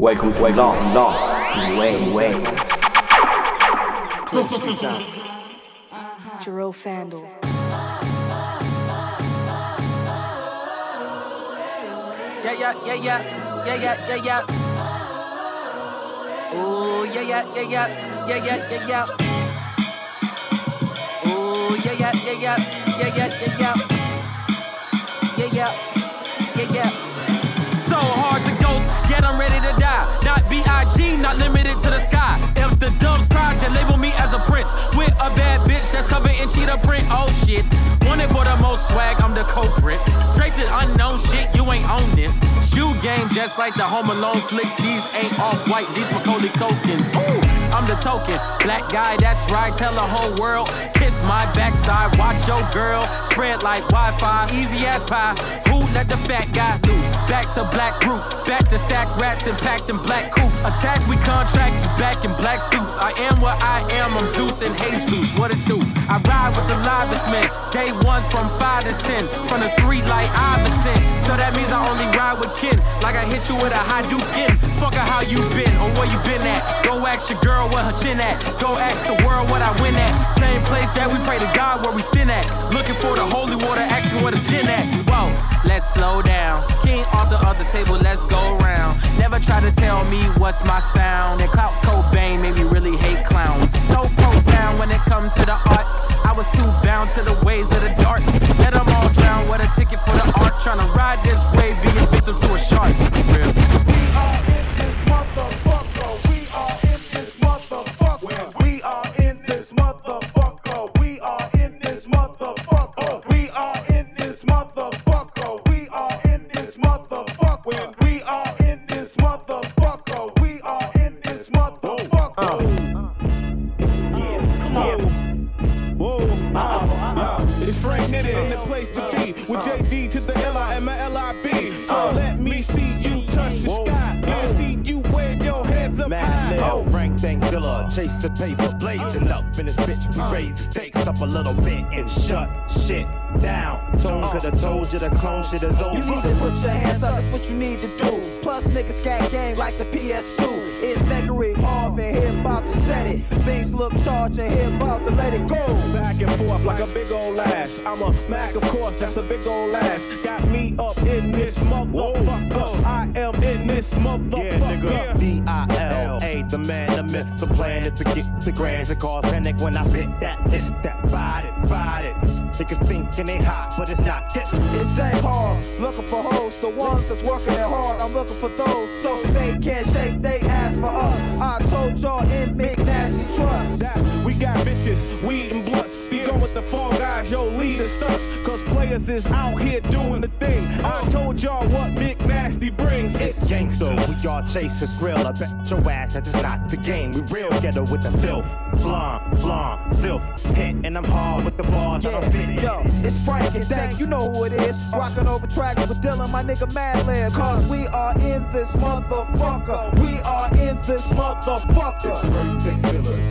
Welcome to Long Lost Way Way. Jerome Fandle. Yeah, yeah, yeah, yeah, yeah, yeah, yeah, yeah. Ooh, yeah, yeah, yeah, yeah, yeah, yeah, yeah, yeah. Ooh, yeah, yeah, yeah, yeah, yeah, yeah, yeah, yeah. Yeah, yeah, yeah, die. Not B.I.G., not limited to the sky. If the doves cry, then label me as a prince. With a bad bitch that's covered in cheetah print. Oh shit. Wanted for the most swag, I'm the culprit. Draped in unknown shit, you ain't on this. Shoe game just like the Home Alone flicks. These ain't off white, these Macaulay Culkins. Ooh, I'm the token. Black guy, that's right. Tell the whole world. Kiss my backside, watch your girl. Spread like Wi Fi, easy as pie. Who let the fat guy loose? Back to black roots, back to stack rats and packed in black coops. Attack, we contract you back in black suits. I am what I am, I'm Zeus and Jesus. What it do? I ride with the livest men. Day ones from 5 to 10. From the 3 like Iverson. So that means I only ride with kin. Like I hit you with a high Hadouken. Fuck her how you been or where you been at. Go ask your girl where her chin at. Go ask the world what I win at. Same place that we pray to God where we sin at. Looking for the holy water, asking where the gin at. Whoa, let's slow down. King off the other table, let's go round. Never try to tell me what's my sound. And Clout Cobain made me really hate clowns. So profound when it come to the art. I was too bound to the ways of the dark. Let them all drown. What a ticket for the art. Tryna ride this wave, be a victim to a shark. Real. The clone shit is over. You need to put your hands up, that's what you need to do. Plus, niggas got game like the PS2. It's Thackeray and here about to set it. Things look charged and here about to let it go. Back and forth like a big old ass. I'm a Mac, of course, that's a big old ass. Got me up in this motherfucker. I am in this motherfucker. Yeah, nigga. D-I-L-A, the man, the myth, the plan planet, the get the grands that cause panic when I spit that, it's that, ride it, ride it. Niggas thinking they hot, but it's not this. It's that hard, looking for hoes, the ones that's working it hard. I'm looking for those, so they can't shake they ass for us. I told y'all in McNasty trust. That we got bitches, weed and blunts. We with the fall guys, yo, lead the stunts. Cause players is out here doing the thing. I told y'all what Big Nasty brings. It's gangsta, we all chase his grill. I bet your ass that is not the game. We real ghetto with the filth. Flom, flom, filth. Hit, and I'm hard with the bars. I don't spit it. Yo, it's Frank and Dank, you know who it is. Rocking over tracks with Dilla, my nigga Madlib. Cause we are in this motherfucker. We are in this motherfucker.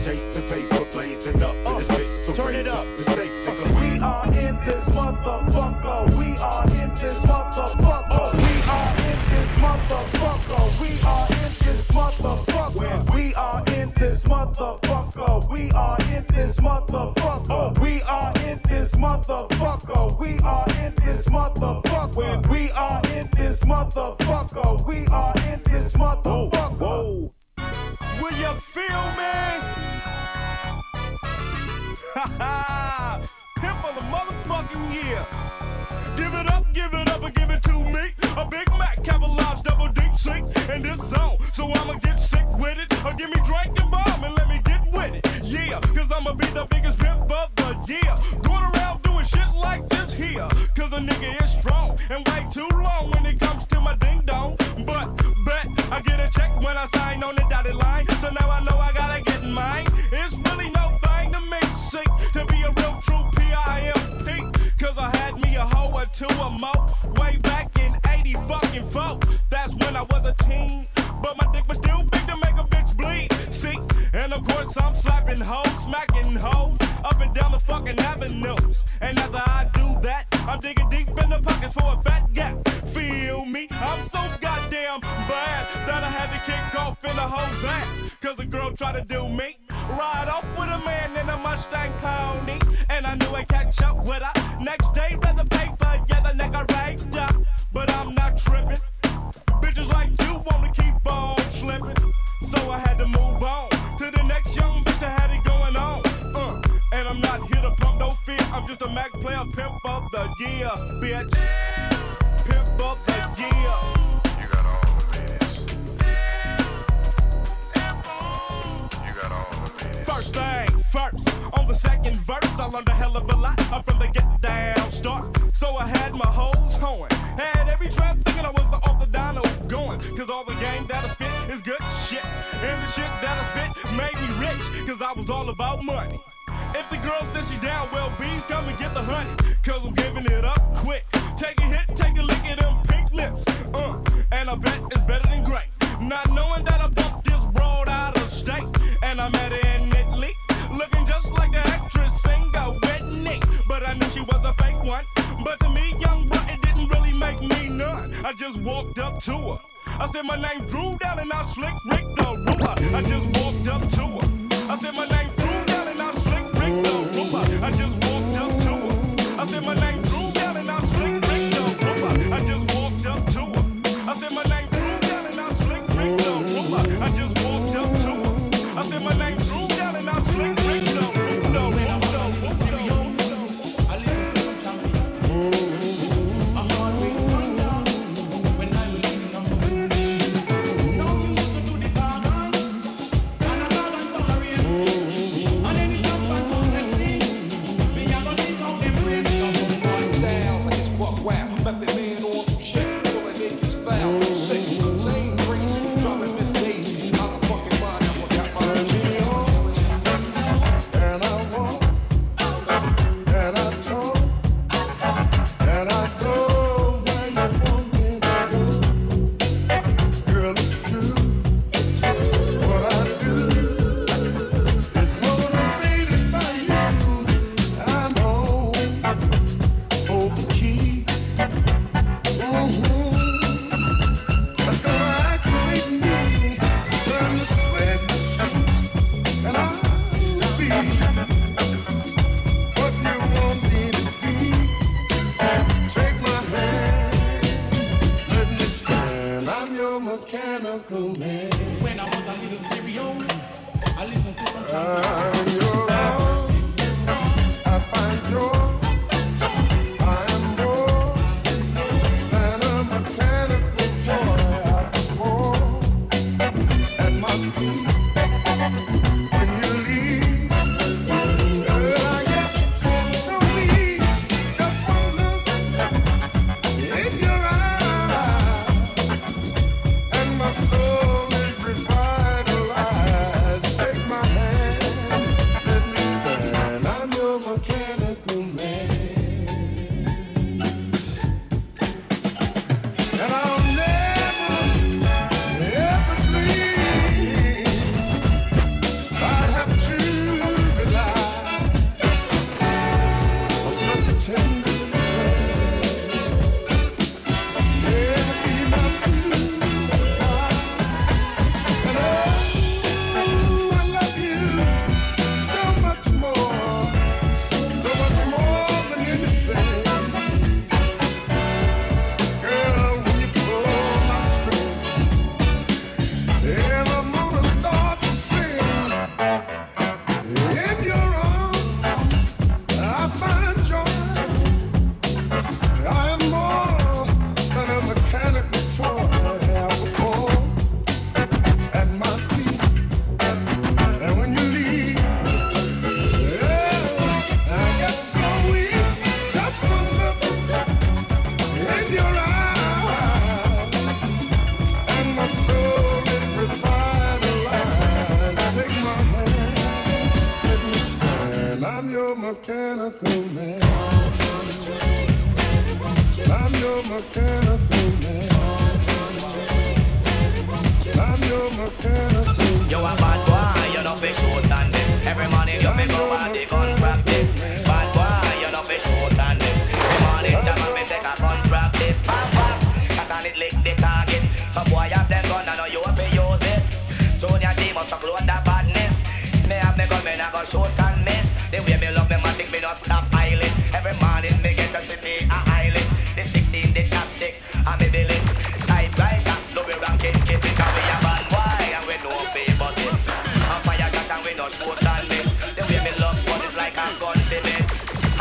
Chasing paper, blazing up. Uh, in this bitch, so Turn it up. The stakes, nigga. We are in this motherfucker. We are in this motherfucker. We are in this motherfucker. We are in this motherfucker. We are in this motherfucker. We are in this motherfucker. We are in this motherfucker. We are in this motherfucker. We are in this motherfucker. We are in this motherfucker. Will you feel me? Pimp of the motherfucking year. Give it up, give it up, and give it to me. A Big Mac, capitalized double deep sink in this zone. So I'ma get sick with it. Or give me drink and bomb and let me get with it. Yeah, cause I'ma be the biggest pimp of the year. Going around doing shit like this here. Cause a nigga is strong and way too long when it comes to my ding dong. But bet I get a check when I sign on the dotted line. So now I know I gotta get mine. A or more way back in 80 fucking four. That's when I was a teen. But my dick was still big to make a bitch bleed. See? And of course I'm slapping hoes, smacking hoes up and down the fucking avenues. And after I do that, I'm digging deep in the pockets for a fat gap. Feel me? I'm so goddamn bad that I had to kick off in a hoe's ass. Cause the girl tried to do me. Ride off with a man in a Mustang County. And I knew I'd catch up with her. Next day, read the paper, yeah, the nigga raped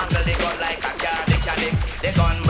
Handle the gun like a car mechanic. The gun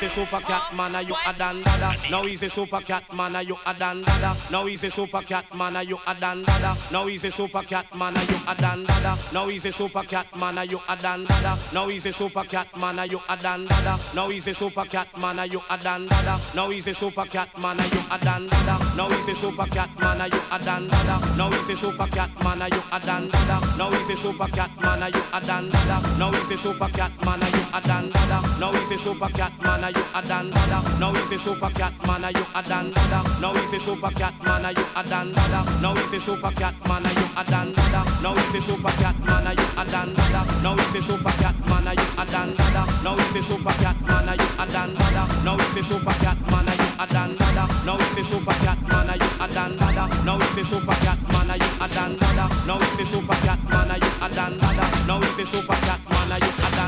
he's a super cat man, are you a dan dada? Now he's a super cat man, are you a dan dada? Now he's a super cat man, are you a dan dada? Now he's a super cat man, are you a dan dada? Now he's a super cat man, are you a dan dada? Now he's a super cat man, are you a dan dada? Now he's a super cat man, are you a dan dada? Now he's a super cat man, are you a dan dada? Now he's a super cat man, are you a dan dada? Now he's a super cat man, are you a dan dada? Now he's a super cat man, are you a dan dada? Now he's a super cat man, are you a dan dada? Now he's a super cat man, are you a dan dada? Now he's a super cat man, are you a dan dada? Now he's a super cat man, are you a dan dada? Now he's a super cat man, are you a dan dada? Now he's a super cat man, are you a dan dada? Now he's a super cat man, are you a dan dada? Now he's a super cat man, you a dan dada? Now he's a super cat man, you a dan dada? Now he's a super cat man, you a dan dada? Now he's a super cat man, you a dan dada? Now he's a super cat man, you a dan dada? Now he's a super cat man, you a dan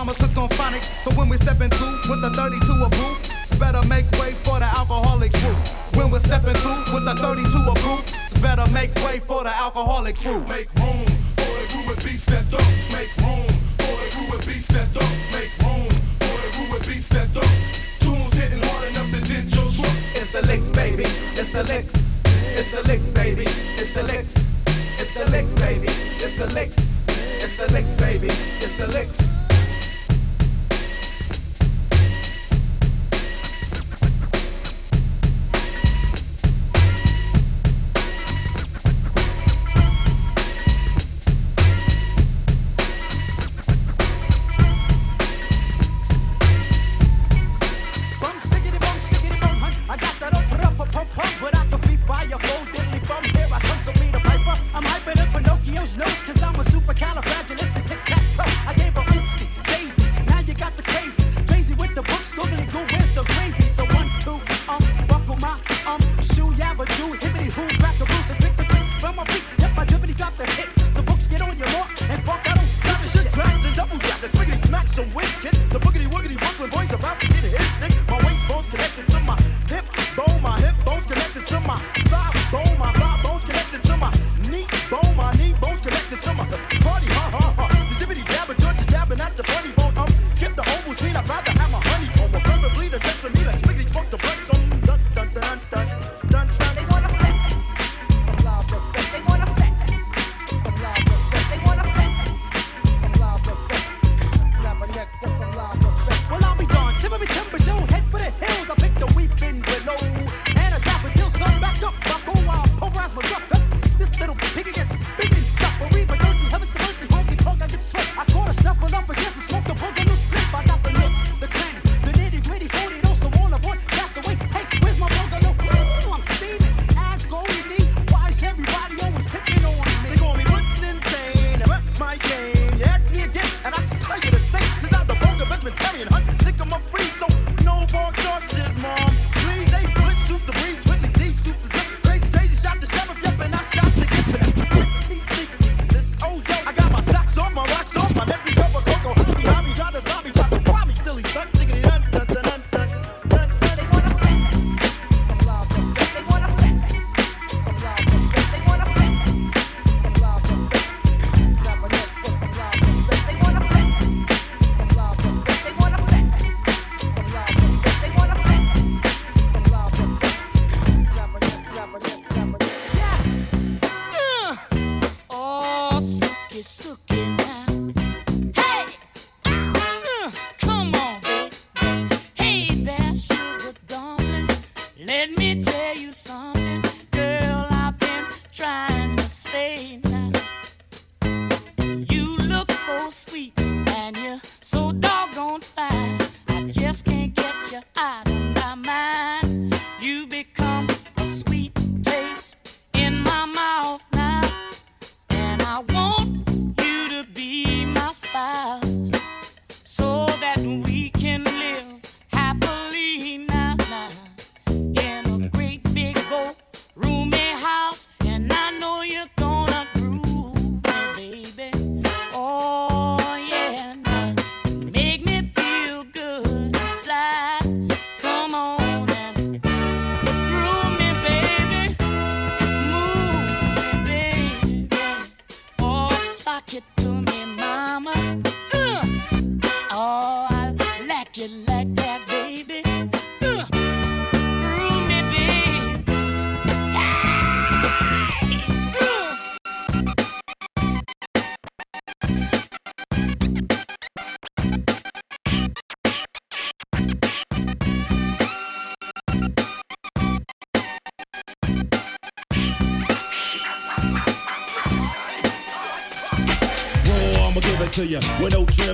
mama took on phonics. So when we stepping through with the 32 a boot, better make way for the alcoholic crew. When we're stepping through with the 32 a boot, better make way for the alcoholic crew. Make room for the crew with beats that don't make room for the crew with beats that don't make room for the crew with beats that don't. Tunes hitting hard enough to dent your truck. It's the licks, baby. It's the licks. It's the licks, baby. It's the licks. It's the licks, baby. It's the licks. It's the licks, baby. It's the licks.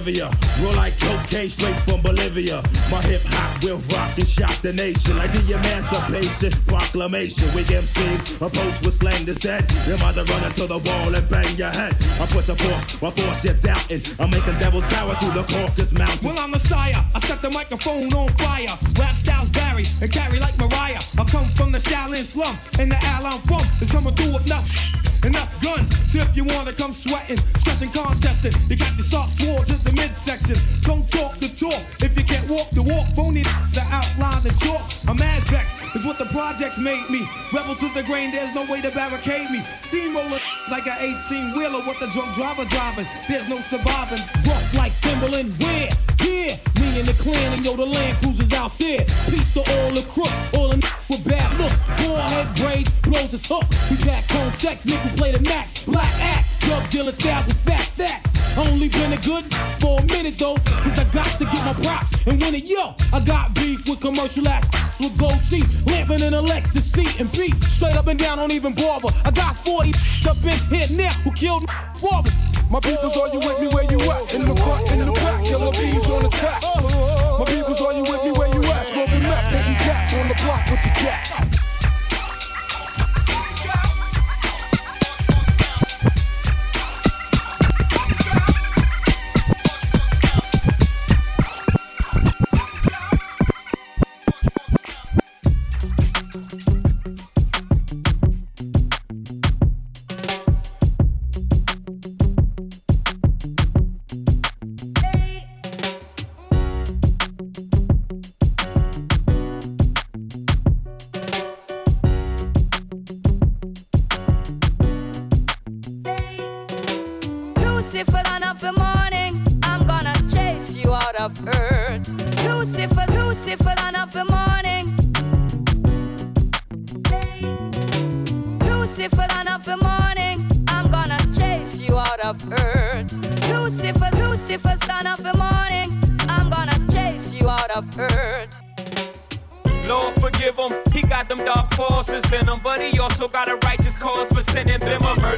With trivia. Roll like cocaine straight from Bolivia. My hip hop will rock and shock the nation like the Emancipation Proclamation. We MCs approach with slang that's dead. You might as well run into the wall and bang your head. I push a force, my force you're doubting. I'm making devil's power to the Caucasus Mountains. Well, I'm Messiah. I set the microphone on fire. Rap styles vary and carry like Mariah. I come from the Shaolin slum, and the Al I'm from is coming through with enough, enough guns. So if you wanna come sweating, stressing, contesting, you got your soft swords at the midsection. Don't talk the talk if you can't walk the walk. Phony the outline the chalk. I'm mad vex is what the projects made me. Rebel to the grain, there's no way to barricade me. Steamroller like an 18 wheeler with the drunk driver driving. There's no surviving. Rough like Timberland, where? Yeah, me and the clan and yo, the land cruisers out there. Peace to all the crooks, all the with bad looks. Forehead braids, blows his hook. We pack context, nickel play the max. Black axe, drug dealer styles with fat stacks. Only been a good for a minute though, cause I got to get my props and win it. Yo, I got beef with commercial ass with gold teeth, lamping in a Lexus seat and beat. Straight up and down, don't even bother. I got 40 up in here now who killed fathers. My peoples, are you with me where you at? In the front, in the back, killer bees on attack. My peoples, are you with me where you at? Smoking meth, hitting cats on the block with the cat.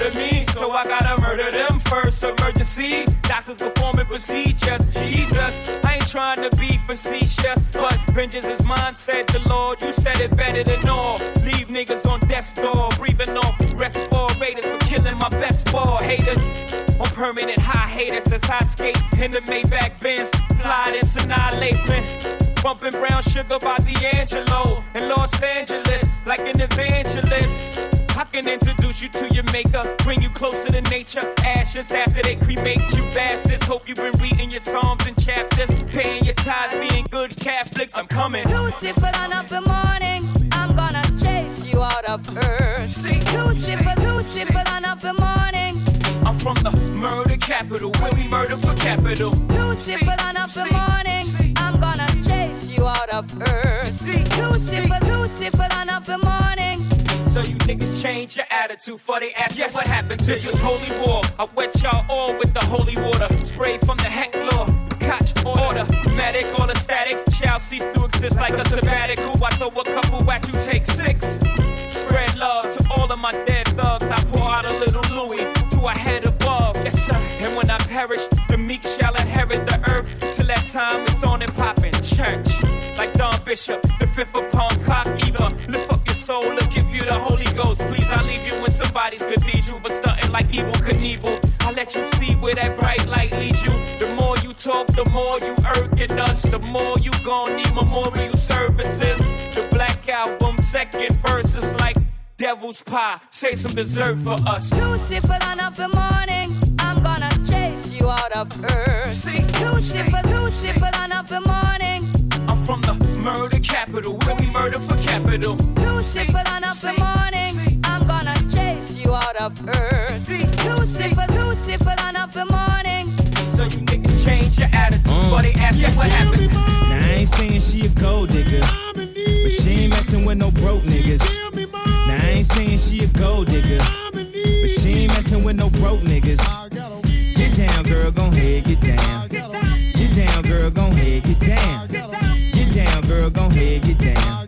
Murder me. So I gotta murder them first. Emergency, doctors performing procedures. Jesus, I ain't trying to be facetious, but vengeance is mine, said the Lord. You said it better than all. Leave niggas on death's door, breathing off respirators for killing my best ball haters. On permanent high haters as I skate in the Maybach Benz, fly this annihilation. Bumping brown sugar by D'Angelo in Los Angeles, can you to your maker, bring you closer to nature. Ashes after they cremate you bastards. Hope you've been reading your psalms and chapters, paying your tithes, being good Catholics. I'm coming. Lucifer, son of the morning, I'm gonna chase you out of earth. Lucifer, Lucifer, son of the morning. I'm from the murder capital, where we murder for capital. Lucifer, son of the morning, I'm gonna chase you out of earth. Lucifer, Lucifer, son of the morning. So you niggas change your attitude before they ask you what happened to this is holy war. I wet y'all all with the holy water. Spray from the heck law. Catch order. Medic all the static. Shall cease to exist like a sabbatical. I throw a couple at you, take six. Spread love to all of my dead thugs. I pour out a little Louis to a head above. Yes, sir. And when I perish, the meek shall inherit the earth. Till that time, it's on and poppin'. Church, like Don Bishop, the fifth upon clock. Either lift up your soul you the Holy Ghost. Please, I leave you in somebody's cathedral, but stunting like Evel Knievel. I let you see where that bright light leads you. The more you talk, the more you irking us. The more you gon' need memorial services. The Black Album, second verse is like devil's pie. Say some dessert for us. Lucifer, son of the morning, I'm gonna chase you out of earth. Lucifer, Lucifer, son of the morning, from the murder capital, where we murder for capital. Lucifer, son of the morning, I'm gonna chase you out of earth. Lucifer, Lucifer, son of the morning. So you niggas change your attitude, mm. but they ask you what happened. Now I ain't saying she a gold digger, but she ain't messing with no broke niggas. Now I ain't saying she a gold digger, but she ain't messing with no broke niggas. Get down, girl, gon' head, get down. Get down, girl, gon' head, get down. Girl, gon' head, get down.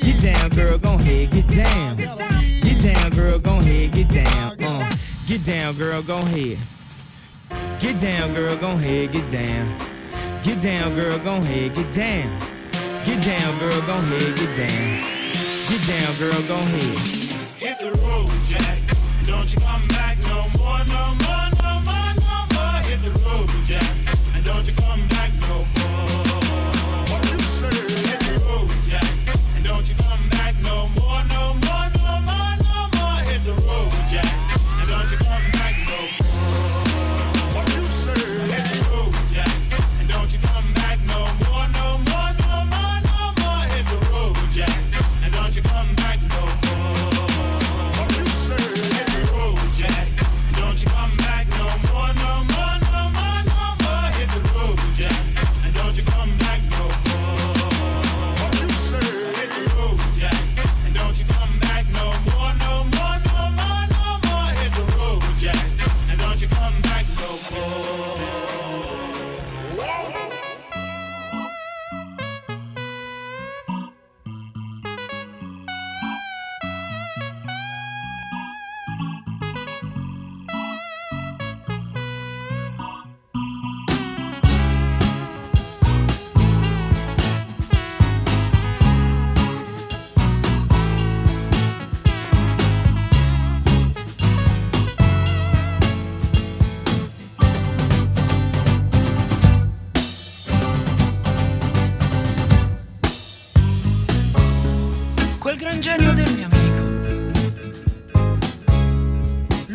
get down, girl, gon' head, get down. Get down, girl, gon' head, get down. Uh, get down, girl, gon' head. Get down, girl, gon' head, get down. Get down, girl, gon' head, get down. Get down, girl, gon' head, get down. Get down, girl, gon' head. Hit the road, Jack. Don't you come back no more, no more, no more, no more. Hit the road, Jack. And don't you come back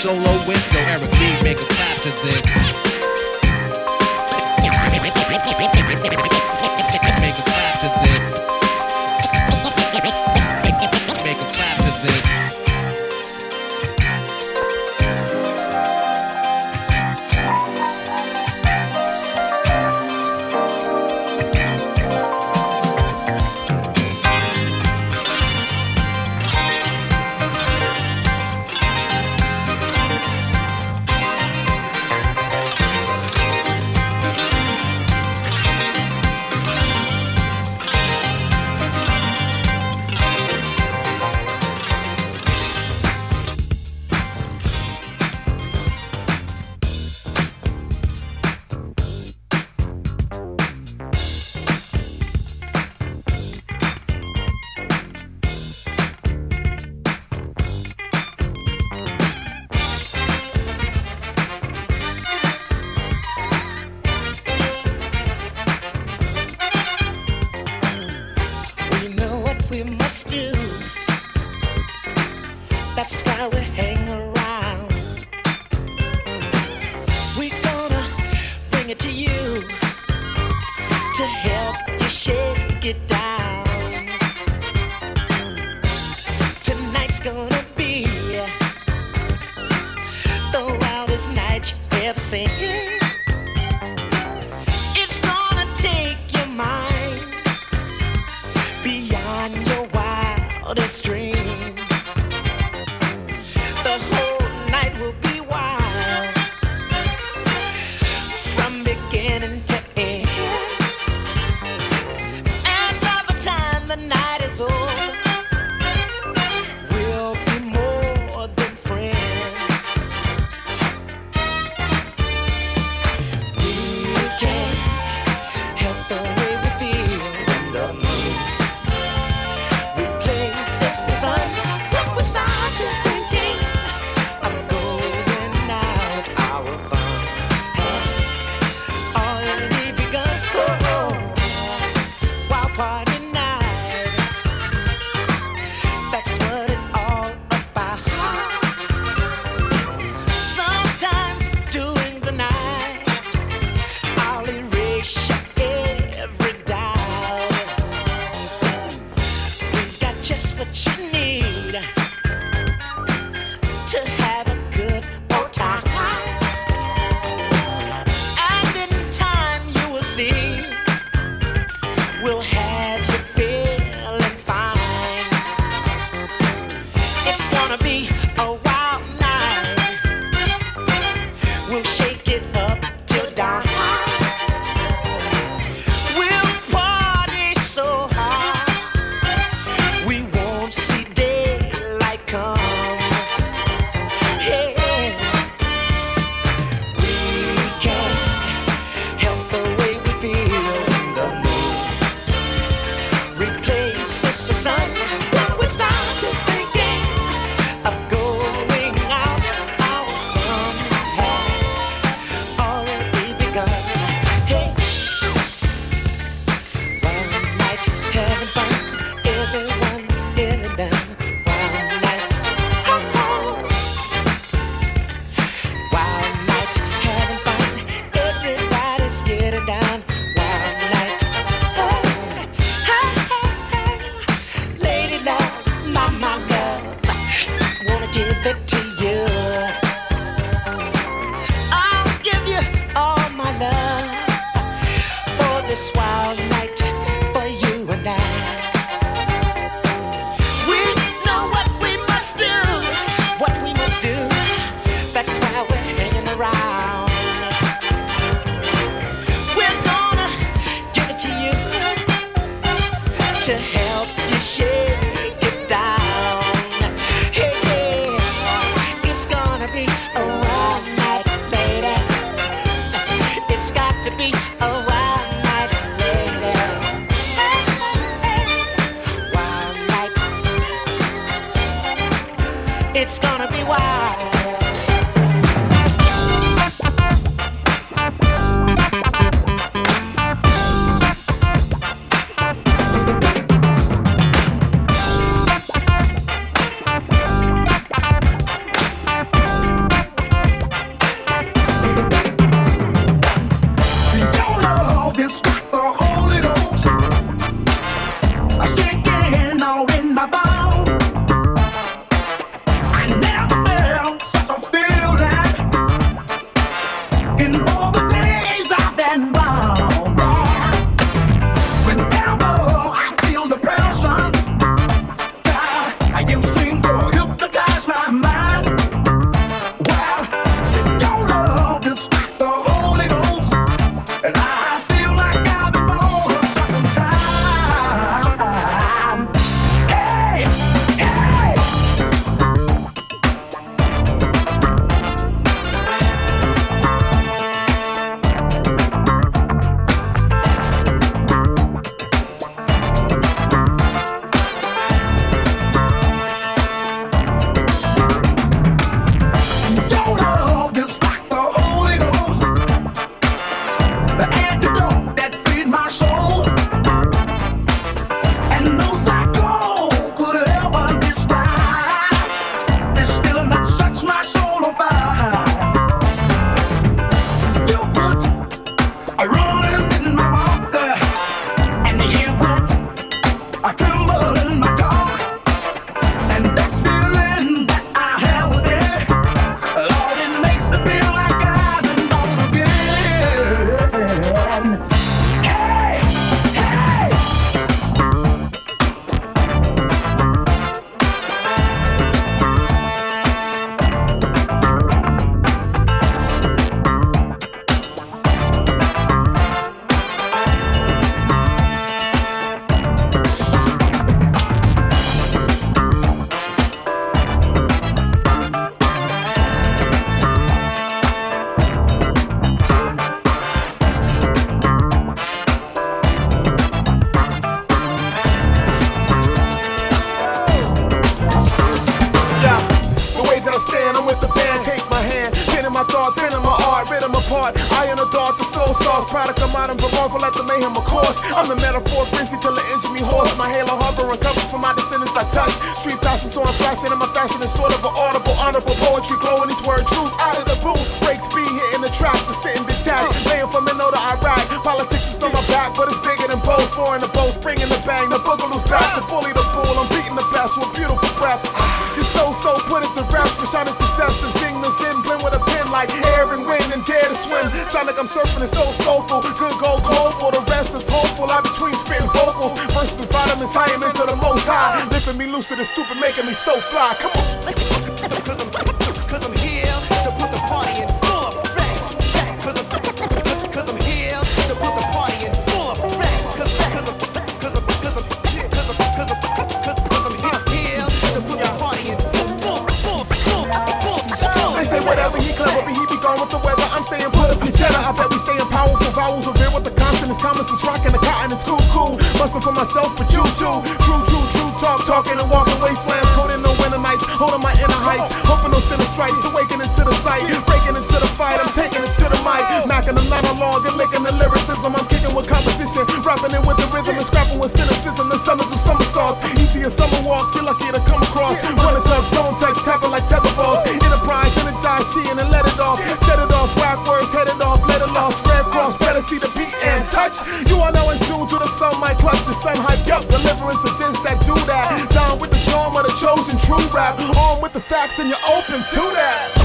soloists, so Eric B, make a clap to this. the string. Hoping those sinner strikes, awakening to the sight. Breaking into the fight, I'm taking it to the mic. Knocking the monologue and licking the lyricism. I'm kicking with competition, rapping it with the rhythm and scrapping with cynicism. The summer do somersaults. Easy as summer walks, you're lucky to come across. One of us, stone touch, tapping like tether balls. Enterprise, energize, she and let it off. Set it off, whack words, head it off, let it off. Red cross, better see the beat and touch. You are now in tune to the sun, my clutch, the sun high. facts and you're open to that.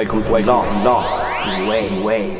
Welcome to Long Lost in Wave Waves.